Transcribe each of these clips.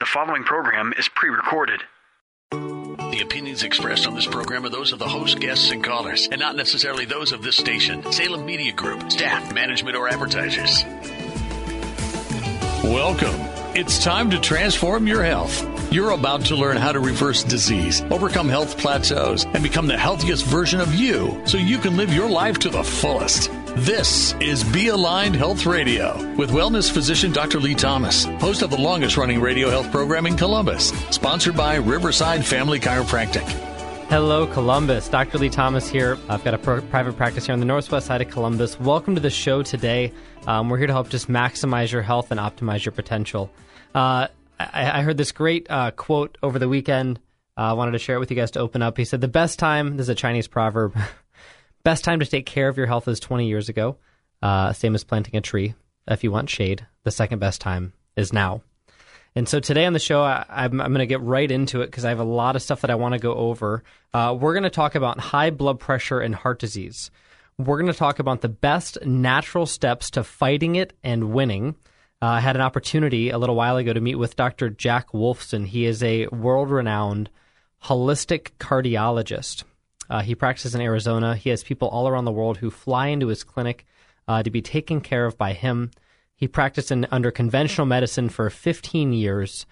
The following program is pre recorded. The opinions expressed on this program are those of the host, guests, and callers, and not necessarily those of this station, Salem Media Group, staff, management, or advertisers. Welcome. It's time to transform your health. You're about to learn how to reverse disease, overcome health plateaus, and become the healthiest version of you so you can live your life to the fullest. This is Be Aligned Health Radio with wellness physician Dr. Lee Thomas, host of the longest running radio health program in Columbus, sponsored by Riverside Family Chiropractic. Hello, Columbus. Dr. Lee Thomas here. I've got a private practice here on the northwest side of Columbus. Welcome to the show today. Um, we're here to help just maximize your health and optimize your potential. Uh, I-, I, heard this great uh, quote over the weekend. Uh, I wanted to share it with you guys to open up. He said, The best time, this is a Chinese proverb, best time to take care of your health is 20 years ago. Uh, same as planting a tree. If you want shade, the second best time is now. And so today on the show, I, am going to get right into it because I have a lot of stuff that I want to go over. Uh, we're going to talk about high blood pressure and heart disease. We're going to talk about the best natural steps to fighting it and winning. Uh, I had an opportunity a little while ago to meet with Dr. Jack Wolfson. He is a world renowned holistic cardiologist. Uh, he practices in Arizona. He has people all around the world who fly into his clinic uh, to be taken care of by him. He practiced in, under conventional medicine for 15 years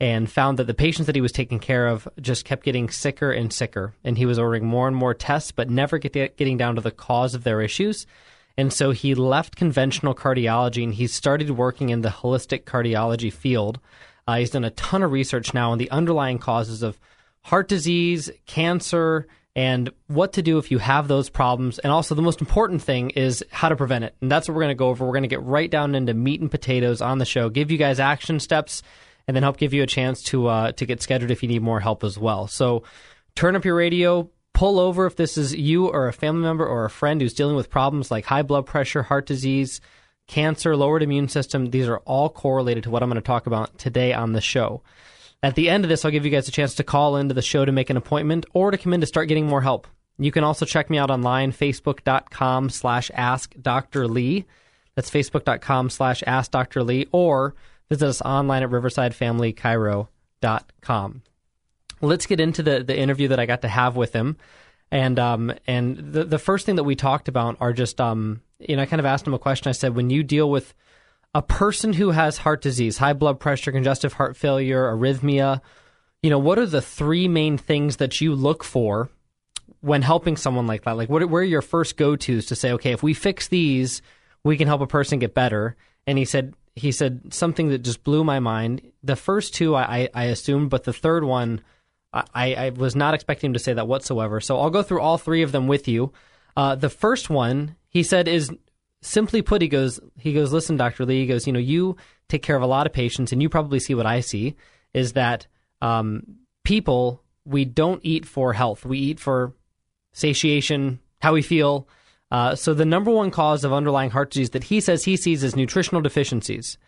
and found that the patients that he was taking care of just kept getting sicker and sicker. And he was ordering more and more tests, but never get, getting down to the cause of their issues. And so he left conventional cardiology and he started working in the holistic cardiology field. Uh, he's done a ton of research now on the underlying causes of heart disease, cancer, and what to do if you have those problems. And also, the most important thing is how to prevent it. And that's what we're going to go over. We're going to get right down into meat and potatoes on the show, give you guys action steps, and then help give you a chance to uh, to get scheduled if you need more help as well. So, turn up your radio. Pull over if this is you or a family member or a friend who's dealing with problems like high blood pressure, heart disease, cancer, lowered immune system. These are all correlated to what I'm going to talk about today on the show. At the end of this, I'll give you guys a chance to call into the show to make an appointment or to come in to start getting more help. You can also check me out online, facebook.com slash ask Dr. Lee. That's facebook.com slash ask Dr. Lee, or visit us online at riversidefamilychiro.com. Let's get into the, the interview that I got to have with him. And um, and the, the first thing that we talked about are just, um, you know, I kind of asked him a question. I said, when you deal with – a person who has heart disease, high blood pressure, congestive heart failure, arrhythmia, you know, what are the three main things that you look for when helping someone like that? Like, what, where are your first go tos to say, okay, if we fix these, we can help a person get better? And he said, he said something that just blew my mind. The first two I, I assumed, but the third one, I, I, was not expecting him to say that whatsoever. So I'll go through all three of them with you. Uh, the first one, he said, is simply put, he goes, he goes, listen, Dr. Lee, he goes, you know, you take care of a lot of patients and you probably see what I see is that um, people, we don't eat for health. We eat for satiation, how we feel. Uh, so the number one cause of underlying heart disease that he says he sees is nutritional deficiencies.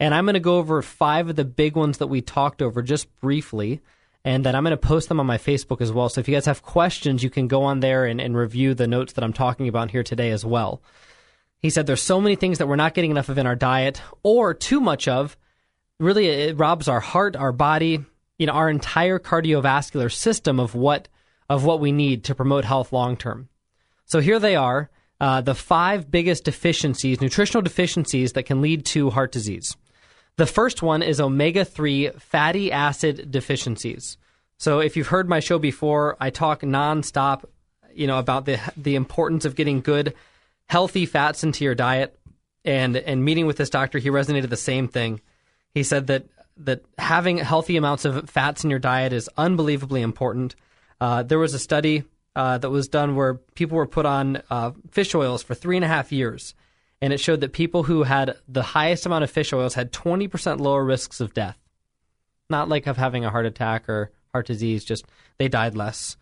And I'm going to go over five of the big ones that we talked over just briefly. And then I'm going to post them on my Facebook as well. So if you guys have questions, you can go on there and, and review the notes that I'm talking about here today as well. He said there's so many things that we're not getting enough of in our diet or too much of. Really, it robs our heart, our body, you know, our entire cardiovascular system of what of what we need to promote health long term. So here they are, uh, the five biggest deficiencies, nutritional deficiencies that can lead to heart disease. The first one is omega 3 fatty acid deficiencies. So if you've heard my show before, I talk nonstop, you know, about the the importance of getting good healthy fats into your diet. And and meeting with this doctor, he resonated the same thing. He said that that having healthy amounts of fats in your diet is unbelievably important. Uh, there was a study uh, that was done where people were put on uh, fish oils for three and a half years, and it showed that people who had the highest amount of fish oils had 20% lower risks of death. not like of having a heart attack or heart disease, just they died less,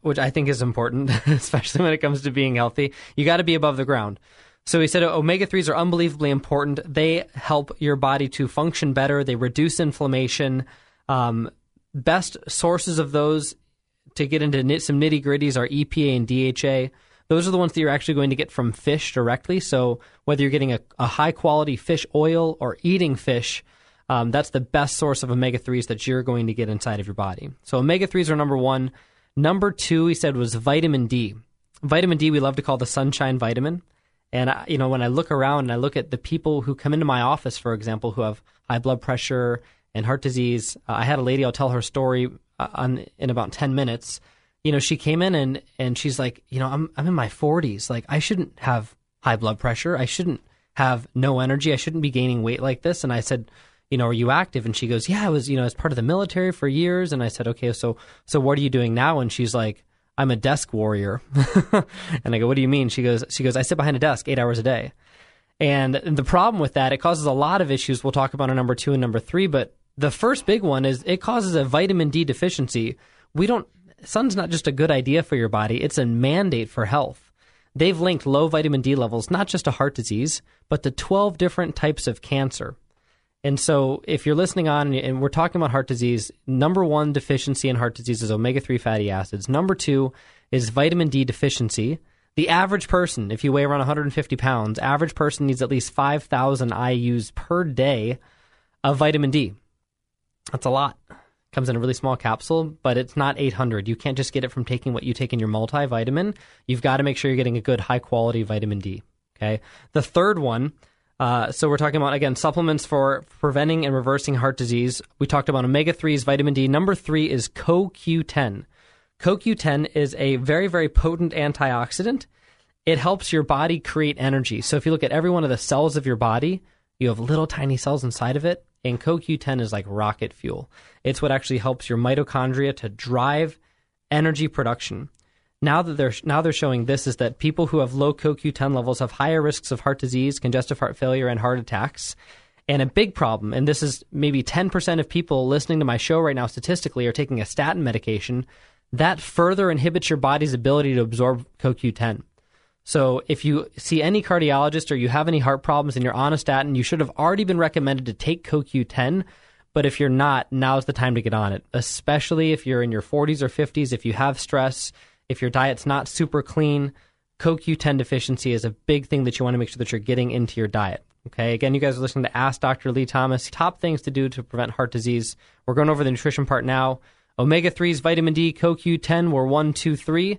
which I think is important, especially when it comes to being healthy. You got to be above the ground. So he said omega 3s are unbelievably important. They help your body to function better, they reduce inflammation. Um, best sources of those to get into some nitty gritties are EPA and DHA. Those are the ones that you're actually going to get from fish directly. So whether you're getting a, a high quality fish oil or eating fish, um, that's the best source of omega 3s that you're going to get inside of your body. So omega 3s are number one. Number two, he said, was vitamin D. Vitamin D, we love to call the sunshine vitamin. And I, you know, when I look around and I look at the people who come into my office, for example, who have high blood pressure and heart disease, uh, I had a lady. I'll tell her story uh, on in about ten minutes. You know, she came in and and she's like, you know, I'm I'm in my 40s. Like, I shouldn't have high blood pressure. I shouldn't have no energy. I shouldn't be gaining weight like this. And I said, you know, are you active? And she goes, yeah, I was, you know, as part of the military for years. And I said, okay, so so what are you doing now? And she's like, I'm a desk warrior. and I go, what do you mean? She goes, she goes, I sit behind a desk eight hours a day. And the problem with that, it causes a lot of issues. We'll talk about in number two and number three. But the first big one is it causes a vitamin D deficiency. We don't, sun's not just a good idea for your body, it's a mandate for health. They've linked low vitamin D levels not just to heart disease, but to 12 different types of cancer. And so, if you're listening on and we're talking about heart disease, number one deficiency in heart disease is omega 3 fatty acids. Number two is vitamin D deficiency. The average person, if you weigh around 150 pounds, average person needs at least 5,000 IUs per day of vitamin D. That's a lot. Comes in a really small capsule, but it's not 800. You can't just get it from taking what you take in your multivitamin. You've got to make sure you're getting a good high quality vitamin D. Okay. The third one uh, so we're talking about again supplements for preventing and reversing heart disease. We talked about omega threes, vitamin D. Number three is CoQ10. CoQ10 is a very very potent antioxidant. It helps your body create energy. So if you look at every one of the cells of your body, you have little tiny cells inside of it, and CoQ10 is like rocket fuel. It's what actually helps your mitochondria to drive energy production now that they're now they're showing this is that people who have low CoQ10 levels have higher risks of heart disease, congestive heart failure, and heart attacks. And a big problem, and this is maybe 10% of people listening to my show right now statistically are taking a statin medication, that further inhibits your body's ability to absorb CoQ10. So if you see any cardiologist or you have any heart problems and you're on a statin, you should have already been recommended to take CoQ10. But if you're not, now's the time to get on it, especially if you're in your 40s or 50s, if you have stress, if your diet's not super clean, CoQ10 deficiency is a big thing that you want to make sure that you're getting into your diet. Okay, again, you guys are listening to Ask Dr. Lee Thomas. Top things to do to prevent heart disease. We're going over the nutrition part now. Omega 3s, vitamin D, CoQ10 were one, two, three.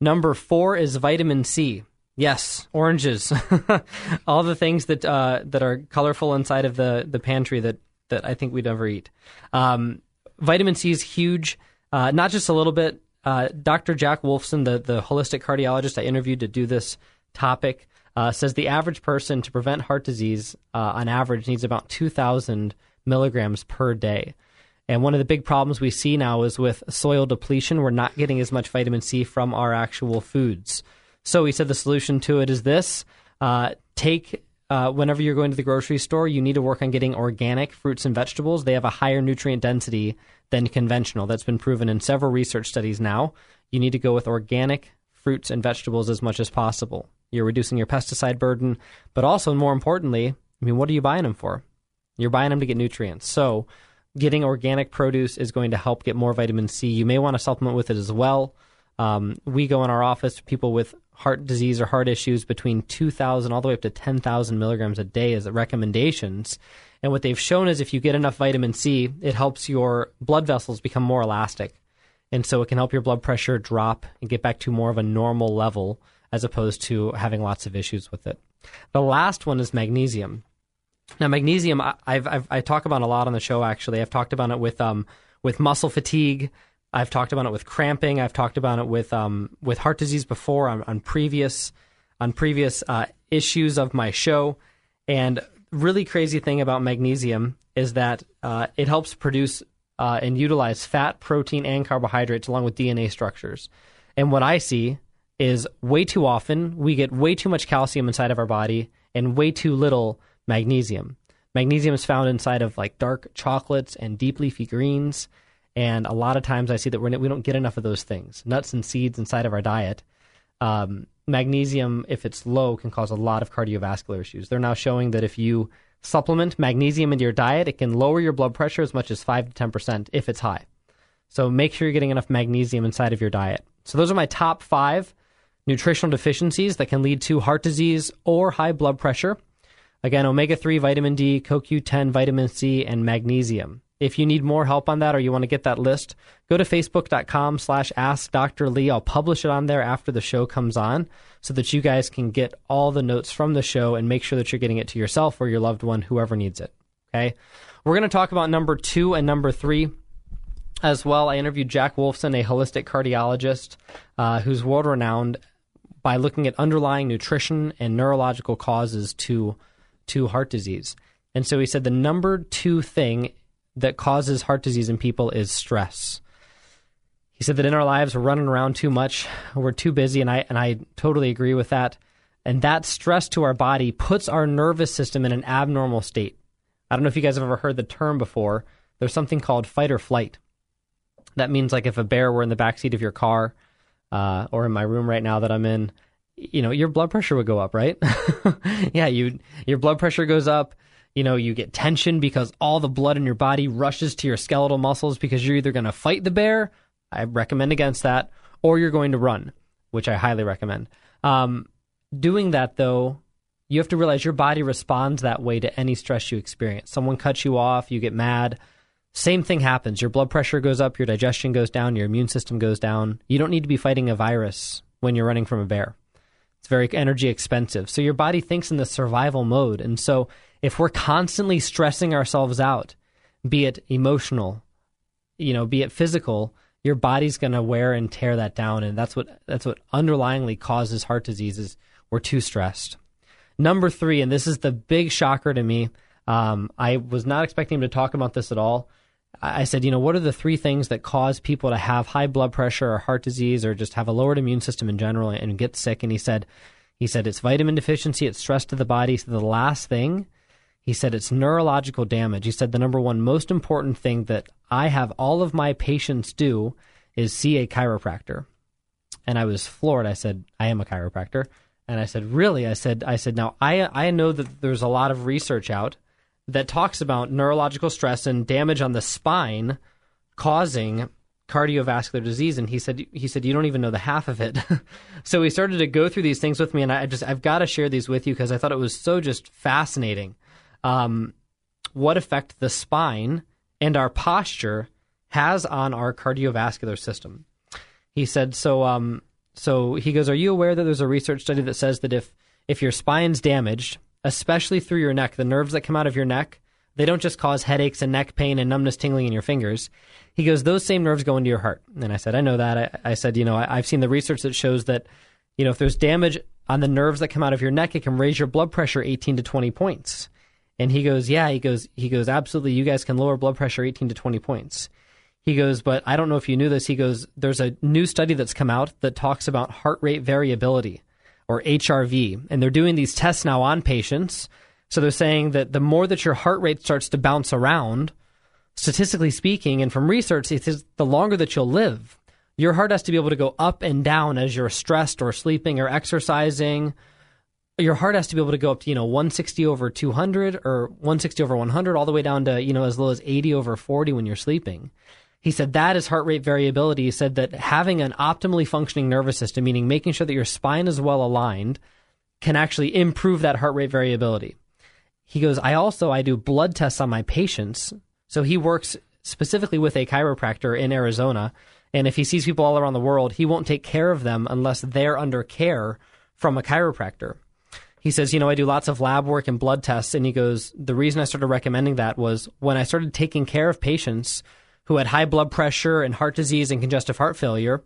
Number four is vitamin C. Yes, oranges. All the things that uh, that are colorful inside of the, the pantry that, that I think we'd never eat. Um, vitamin C is huge, uh, not just a little bit. Uh, Dr. Jack Wolfson, the, the holistic cardiologist I interviewed to do this topic, uh, says the average person to prevent heart disease uh, on average needs about 2,000 milligrams per day. And one of the big problems we see now is with soil depletion, we're not getting as much vitamin C from our actual foods. So he said the solution to it is this uh, take uh, whenever you're going to the grocery store, you need to work on getting organic fruits and vegetables. They have a higher nutrient density than conventional. That's been proven in several research studies now. You need to go with organic fruits and vegetables as much as possible. You're reducing your pesticide burden, but also, more importantly, I mean, what are you buying them for? You're buying them to get nutrients. So, getting organic produce is going to help get more vitamin C. You may want to supplement with it as well. Um, we go in our office, people with heart disease or heart issues between 2,000 all the way up to 10,000 milligrams a day as recommendations. And what they've shown is if you get enough vitamin C, it helps your blood vessels become more elastic. And so it can help your blood pressure drop and get back to more of a normal level as opposed to having lots of issues with it. The last one is magnesium. Now, magnesium, I've, I've I talk about a lot on the show. Actually, I've talked about it with um with muscle fatigue. I've talked about it with cramping. I've talked about it with um, with heart disease before on, on previous on previous uh, issues of my show. And really crazy thing about magnesium is that uh, it helps produce uh, and utilize fat, protein, and carbohydrates along with DNA structures. And what I see is way too often we get way too much calcium inside of our body and way too little magnesium. Magnesium is found inside of like dark chocolates and deep leafy greens. And a lot of times I see that we're, we don't get enough of those things. Nuts and seeds inside of our diet. Um, magnesium, if it's low, can cause a lot of cardiovascular issues. They're now showing that if you supplement magnesium into your diet, it can lower your blood pressure as much as 5 to 10% if it's high. So make sure you're getting enough magnesium inside of your diet. So those are my top five nutritional deficiencies that can lead to heart disease or high blood pressure. Again, omega 3, vitamin D, CoQ10, vitamin C, and magnesium. If you need more help on that or you want to get that list, go to facebook.com slash ask Dr. Lee. I'll publish it on there after the show comes on so that you guys can get all the notes from the show and make sure that you're getting it to yourself or your loved one, whoever needs it. Okay. We're going to talk about number two and number three as well. I interviewed Jack Wolfson, a holistic cardiologist uh, who's world renowned by looking at underlying nutrition and neurological causes to to heart disease. And so he said the number two thing that causes heart disease in people is stress. He said that in our lives we're running around too much, we're too busy, and I and I totally agree with that. And that stress to our body puts our nervous system in an abnormal state. I don't know if you guys have ever heard the term before. There's something called fight or flight. That means like if a bear were in the backseat of your car, uh, or in my room right now that I'm in, you know, your blood pressure would go up, right? yeah, you your blood pressure goes up. You know, you get tension because all the blood in your body rushes to your skeletal muscles because you're either going to fight the bear. I recommend against that, or you're going to run, which I highly recommend. Um, doing that though, you have to realize your body responds that way to any stress you experience. Someone cuts you off, you get mad same thing happens. Your blood pressure goes up, your digestion goes down, your immune system goes down. You don't need to be fighting a virus when you're running from a bear. It's very energy expensive. So your body thinks in the survival mode. And so if we're constantly stressing ourselves out, be it emotional, you know, be it physical, your body's going to wear and tear that down and that's what that's what underlyingly causes heart diseases. We're too stressed. Number 3 and this is the big shocker to me. Um, I was not expecting him to talk about this at all. I said, you know, what are the three things that cause people to have high blood pressure or heart disease or just have a lowered immune system in general and get sick? And he said, he said it's vitamin deficiency, it's stress to the body. So the last thing, he said it's neurological damage. He said the number one most important thing that I have all of my patients do is see a chiropractor. And I was floored. I said, I am a chiropractor. And I said, really? I said, I said, now I I know that there's a lot of research out that talks about neurological stress and damage on the spine causing cardiovascular disease and he said he said you don't even know the half of it so he started to go through these things with me and i just i've got to share these with you because i thought it was so just fascinating um, what effect the spine and our posture has on our cardiovascular system he said so um, so he goes are you aware that there's a research study that says that if if your spine's damaged especially through your neck. The nerves that come out of your neck, they don't just cause headaches and neck pain and numbness tingling in your fingers. He goes, those same nerves go into your heart. And I said, I know that. I, I said, you know, I, I've seen the research that shows that, you know, if there's damage on the nerves that come out of your neck, it can raise your blood pressure 18 to 20 points. And he goes, yeah, he goes, he goes, absolutely. You guys can lower blood pressure 18 to 20 points. He goes, but I don't know if you knew this. He goes, there's a new study that's come out that talks about heart rate variability or HRV. And they're doing these tests now on patients. So they're saying that the more that your heart rate starts to bounce around, statistically speaking, and from research, it says the longer that you'll live. Your heart has to be able to go up and down as you're stressed or sleeping or exercising. Your heart has to be able to go up to, you know, 160 over 200 or 160 over 100, all the way down to, you know, as low as 80 over 40 when you're sleeping. He said that is heart rate variability. He said that having an optimally functioning nervous system, meaning making sure that your spine is well aligned, can actually improve that heart rate variability. He goes, I also I do blood tests on my patients. So he works specifically with a chiropractor in Arizona, and if he sees people all around the world, he won't take care of them unless they're under care from a chiropractor. He says, you know, I do lots of lab work and blood tests, and he goes, the reason I started recommending that was when I started taking care of patients who had high blood pressure and heart disease and congestive heart failure,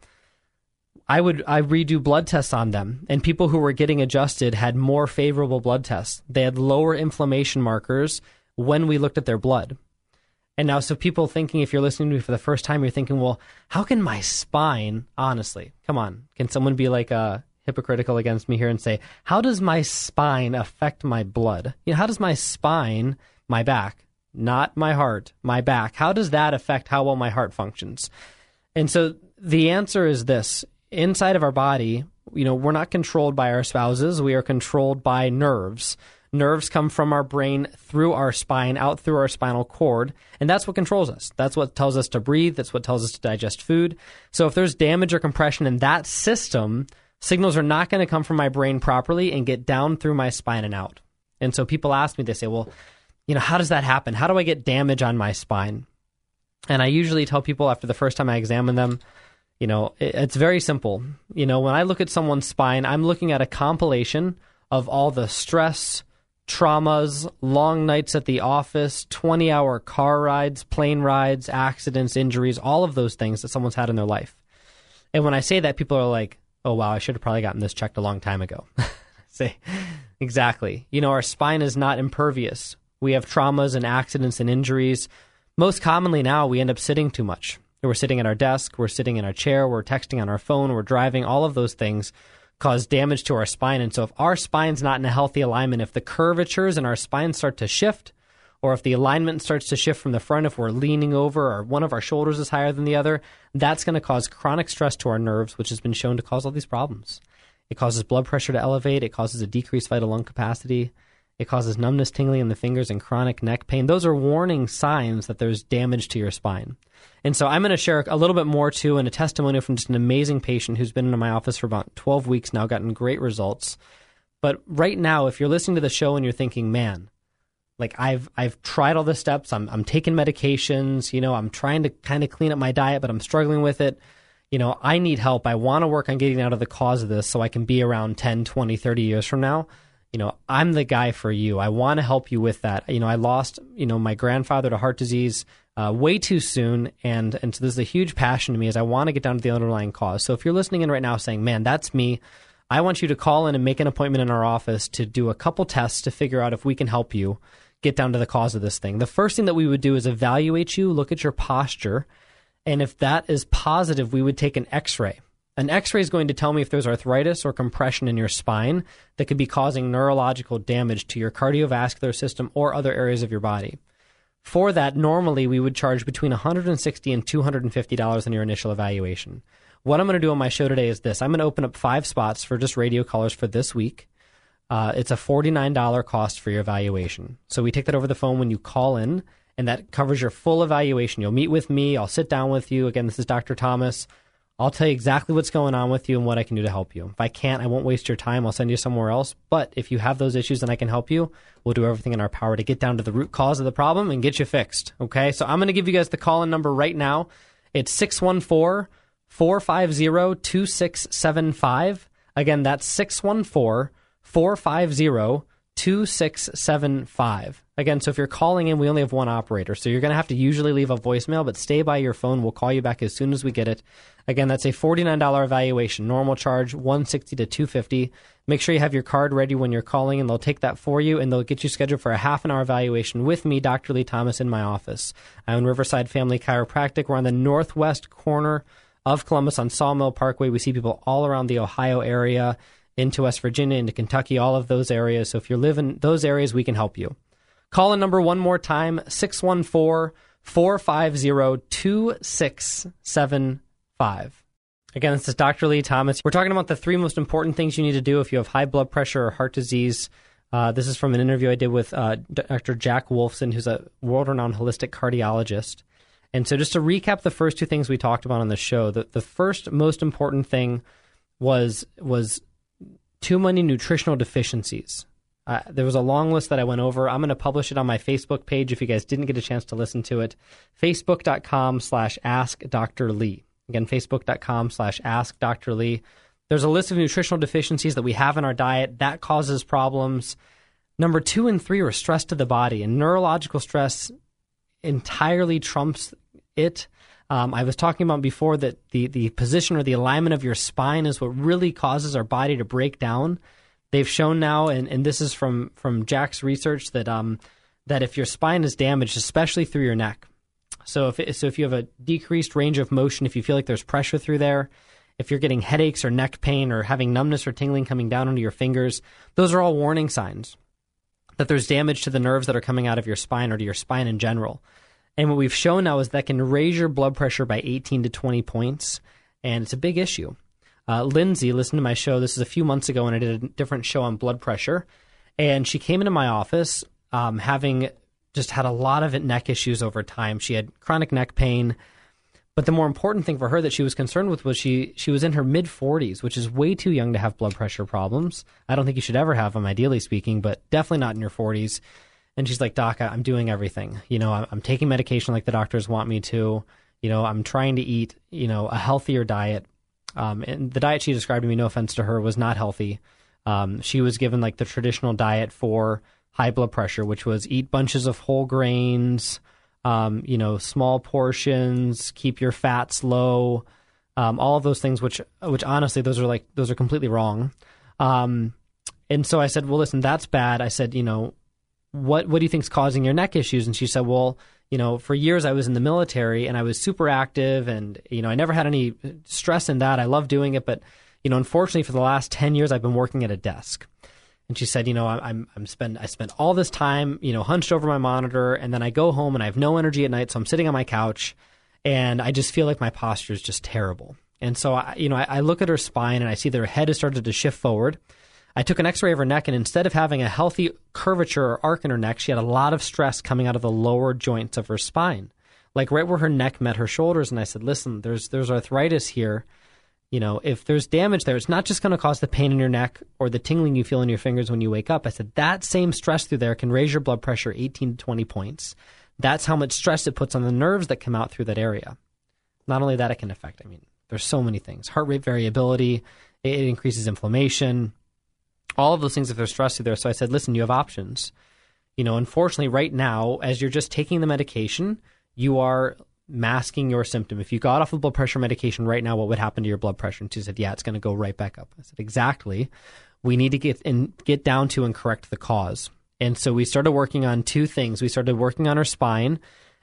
I would I redo blood tests on them, and people who were getting adjusted had more favorable blood tests. They had lower inflammation markers when we looked at their blood. And now, so people thinking, if you're listening to me for the first time, you're thinking, well, how can my spine, honestly, come on, can someone be like uh, hypocritical against me here and say, how does my spine affect my blood? You know, how does my spine my back, not my heart, my back. How does that affect how well my heart functions? And so the answer is this inside of our body, you know, we're not controlled by our spouses, we are controlled by nerves. Nerves come from our brain through our spine, out through our spinal cord, and that's what controls us. That's what tells us to breathe, that's what tells us to digest food. So if there's damage or compression in that system, signals are not going to come from my brain properly and get down through my spine and out. And so people ask me, they say, well, you know, how does that happen? How do I get damage on my spine? And I usually tell people after the first time I examine them, you know, it's very simple. You know, when I look at someone's spine, I'm looking at a compilation of all the stress, traumas, long nights at the office, 20 hour car rides, plane rides, accidents, injuries, all of those things that someone's had in their life. And when I say that, people are like, oh, wow, I should have probably gotten this checked a long time ago. say, exactly. You know, our spine is not impervious. We have traumas and accidents and injuries. Most commonly now, we end up sitting too much. We're sitting at our desk, we're sitting in our chair, we're texting on our phone, we're driving, all of those things cause damage to our spine. And so if our spine's not in a healthy alignment, if the curvatures in our spine start to shift, or if the alignment starts to shift from the front, if we're leaning over or one of our shoulders is higher than the other, that's going to cause chronic stress to our nerves, which has been shown to cause all these problems. It causes blood pressure to elevate, it causes a decreased vital lung capacity, it causes numbness, tingling in the fingers, and chronic neck pain. Those are warning signs that there's damage to your spine. And so I'm going to share a little bit more too, and a testimonial from just an amazing patient who's been in my office for about 12 weeks now, gotten great results. But right now, if you're listening to the show and you're thinking, man, like I've I've tried all the steps, I'm I'm taking medications, you know, I'm trying to kind of clean up my diet, but I'm struggling with it. You know, I need help. I want to work on getting out of the cause of this so I can be around 10, 20, 30 years from now you know, I'm the guy for you. I want to help you with that. You know, I lost, you know, my grandfather to heart disease uh, way too soon, and and so this is a huge passion to me. Is I want to get down to the underlying cause. So if you're listening in right now, saying, "Man, that's me," I want you to call in and make an appointment in our office to do a couple tests to figure out if we can help you get down to the cause of this thing. The first thing that we would do is evaluate you, look at your posture, and if that is positive, we would take an X-ray. An x ray is going to tell me if there's arthritis or compression in your spine that could be causing neurological damage to your cardiovascular system or other areas of your body. For that, normally we would charge between 160 and $250 in your initial evaluation. What I'm going to do on my show today is this I'm going to open up five spots for just radio callers for this week. Uh, it's a $49 cost for your evaluation. So we take that over the phone when you call in, and that covers your full evaluation. You'll meet with me, I'll sit down with you. Again, this is Dr. Thomas. I'll tell you exactly what's going on with you and what I can do to help you. If I can't, I won't waste your time. I'll send you somewhere else. But if you have those issues and I can help you, we'll do everything in our power to get down to the root cause of the problem and get you fixed. Okay? So I'm going to give you guys the call in number right now. It's 614 450 2675. Again, that's 614 450 2675. Again, so if you're calling in, we only have one operator. So you're going to have to usually leave a voicemail, but stay by your phone. We'll call you back as soon as we get it. Again, that's a $49 evaluation. Normal charge 160 to 250. Make sure you have your card ready when you're calling and they'll take that for you and they'll get you scheduled for a half an hour evaluation with me, Dr. Lee Thomas in my office. I own Riverside Family Chiropractic. We're on the northwest corner of Columbus on Sawmill Parkway. We see people all around the Ohio area, into West Virginia, into Kentucky, all of those areas. So if you live in those areas, we can help you. Call in number one more time 614 450 2675. Again, this is Dr. Lee Thomas. We're talking about the three most important things you need to do if you have high blood pressure or heart disease. Uh, this is from an interview I did with uh, Dr. Jack Wolfson, who's a world renowned holistic cardiologist. And so, just to recap the first two things we talked about on the show, the, the first most important thing was was too many nutritional deficiencies. Uh, there was a long list that I went over. I'm going to publish it on my Facebook page if you guys didn't get a chance to listen to it. Facebook.com slash Ask Dr. Lee. Again, Facebook.com slash Ask Dr. Lee. There's a list of nutritional deficiencies that we have in our diet that causes problems. Number two and three are stress to the body, and neurological stress entirely trumps it. Um, I was talking about before that the, the position or the alignment of your spine is what really causes our body to break down they've shown now, and, and this is from from Jack's research that um, that if your spine is damaged, especially through your neck, so if it, so if you have a decreased range of motion, if you feel like there's pressure through there, if you're getting headaches or neck pain or having numbness or tingling coming down under your fingers, those are all warning signs. that there's damage to the nerves that are coming out of your spine or to your spine in general. And what we've shown now is that can raise your blood pressure by 18 to 20 points, and it's a big issue. Uh, Lindsay listened to my show. This is a few months ago, and I did a different show on blood pressure. And she came into my office um, having just had a lot of neck issues over time. She had chronic neck pain. But the more important thing for her that she was concerned with was she she was in her mid 40s, which is way too young to have blood pressure problems. I don't think you should ever have them, ideally speaking, but definitely not in your 40s. And she's like, Doc, I'm doing everything. You know, I'm, taking medication like the doctors want me to. You know, I'm trying to eat, you know, a healthier diet. Um, and the diet she described to me, no offense to her, was not healthy. Um, she was given like the traditional diet for high blood pressure, which was eat bunches of whole grains, um, you know, small portions, keep your fats low, um, all of those things, which which honestly, those are like those are completely wrong. Um, and so I said, well, listen, that's bad. I said, you know, what what do you think's causing your neck issues? And she said, well, you know, for years I was in the military and I was super active, and you know, I never had any stress in that. I love doing it, but you know, unfortunately, for the last ten years, I've been working at a desk. And she said, you know, I'm I'm spend I spent all this time, you know, hunched over my monitor, and then I go home and I have no energy at night, so I'm sitting on my couch, and I just feel like my posture is just terrible. And so, I, you know, I, I look at her spine and I see that her head has started to shift forward. I took an X-ray of her neck, and instead of having a healthy curvature or arc in her neck, she had a lot of stress coming out of the lower joints of her spine, like right where her neck met her shoulders. And I said, listen, there's there's arthritis here you know, if there's damage there, it's not just going to cause the pain in your neck or the tingling you feel in your fingers when you wake up. I said that same stress through there can raise your blood pressure 18 to 20 points. That's how much stress it puts on the nerves that come out through that area. Not only that, it can affect, I mean, there's so many things heart rate variability, it increases inflammation, all of those things if there's stress through there. So I said, listen, you have options. You know, unfortunately, right now, as you're just taking the medication, you are masking your symptom. If you got off the blood pressure medication right now, what would happen to your blood pressure? And she said, Yeah, it's going to go right back up. I said, Exactly. We need to get and get down to and correct the cause. And so we started working on two things. We started working on her spine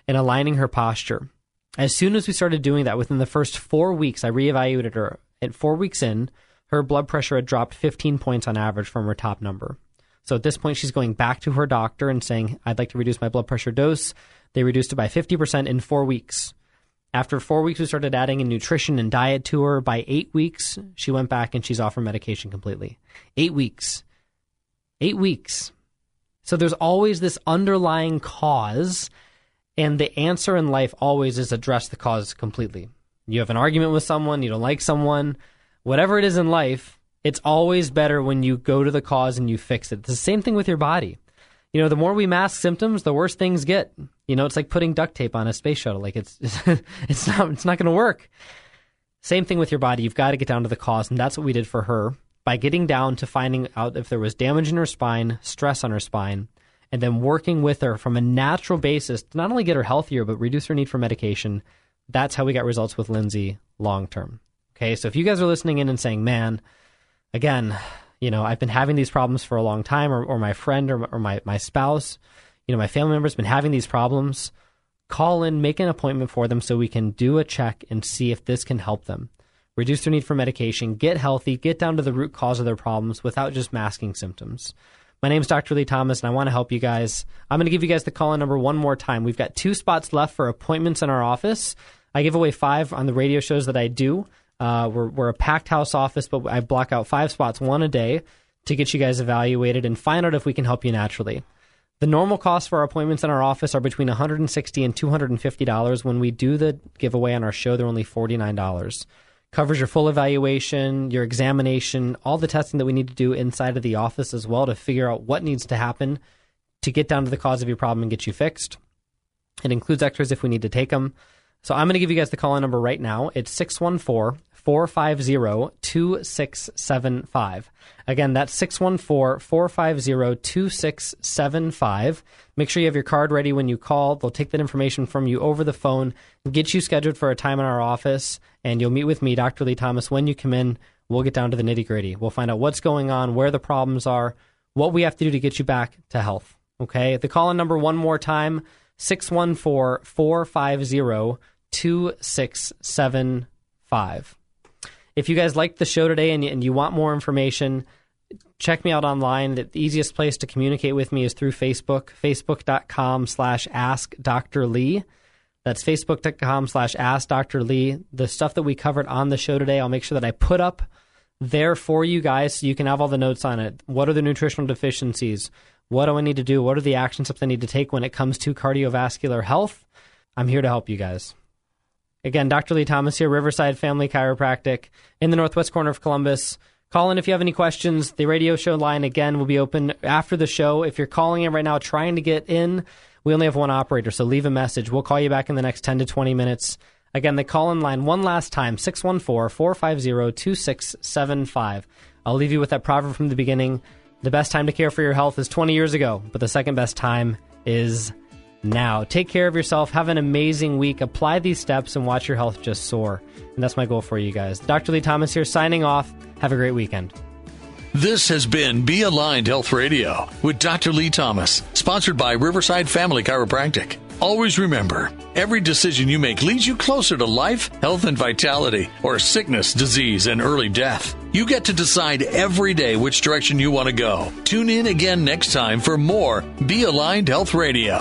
and aligning her posture. As soon as we started doing that, within the first four weeks, I reevaluated her. At four weeks in, her blood pressure had dropped 15 points on average from her top number. So at this point, she's going back to her doctor and saying, I'd like to reduce my blood pressure dose. They reduced it by 50% in four weeks. After four weeks, we started adding in nutrition and diet to her. By eight weeks, she went back and she's off her medication completely. Eight weeks. Eight weeks. So there's always this underlying cause, and the answer in life always is address the cause completely. You have an argument with someone, you don't like someone, whatever it is in life, it's always better when you go to the cause and you fix it. It's the same thing with your body you know, the more we mask symptoms, the worse things get. You know, it's like putting duct tape on a space shuttle. Like it's it's not it's not going to work. Same thing with your body. You've got to get down to the cause, and that's what we did for her by getting down to finding out if there was damage in her spine, stress on her spine, and then working with her from a natural basis to not only get her healthier but reduce her need for medication. That's how we got results with Lindsay long term. Okay, so if you guys are listening in and saying, "Man, again, you know, I've been having these problems for a long time, or, or my friend or, or my, my spouse, you know, my family member's been having these problems, call in, make an appointment for them so we can do a check and see if this can help them. Reduce their need for medication, get healthy, get down to the root cause of their problems without just masking symptoms. My name is Dr. Lee Thomas, and I want to help you guys. I'm going to give you guys the call in number one more time. We've got two spots left for appointments in our office. I give away five on the radio shows that I do. Uh, we're, we're a packed house office, but I block out five spots, one a day, to get you guys evaluated and find out if we can help you naturally. The normal cost for our appointments in our office are between $160 and $250. When we do the giveaway on our show, they're only $49. Covers your full evaluation, your examination, all the testing that we need to do inside of the office as well to figure out what needs to happen to get down to the cause of your problem and get you fixed. It includes X-rays if we need to take them. So I'm going to give you guys the call in number right now. It's 614 450 2675. Again, that's 614 450 2675. Make sure you have your card ready when you call. They'll take that information from you over the phone, get you scheduled for a time in our office, and you'll meet with me, Dr. Lee Thomas. When you come in, we'll get down to the nitty gritty. We'll find out what's going on, where the problems are, what we have to do to get you back to health. Okay? The call in number one more time 614 450 2675. If you guys liked the show today and, and you want more information, check me out online. The easiest place to communicate with me is through Facebook, facebook.com slash ask Dr. Lee. That's facebook.com slash ask Dr. Lee. The stuff that we covered on the show today, I'll make sure that I put up there for you guys so you can have all the notes on it. What are the nutritional deficiencies? What do I need to do? What are the action steps I need to take when it comes to cardiovascular health? I'm here to help you guys. Again, Dr. Lee Thomas here, Riverside Family Chiropractic in the northwest corner of Columbus. Call in if you have any questions. The radio show line, again, will be open after the show. If you're calling in right now trying to get in, we only have one operator, so leave a message. We'll call you back in the next 10 to 20 minutes. Again, the call in line one last time 614 450 2675. I'll leave you with that proverb from the beginning. The best time to care for your health is 20 years ago, but the second best time is now. Take care of yourself. Have an amazing week. Apply these steps and watch your health just soar. And that's my goal for you guys. Dr. Lee Thomas here, signing off. Have a great weekend. This has been Be Aligned Health Radio with Dr. Lee Thomas, sponsored by Riverside Family Chiropractic. Always remember, every decision you make leads you closer to life, health, and vitality, or sickness, disease, and early death. You get to decide every day which direction you want to go. Tune in again next time for more Be Aligned Health Radio.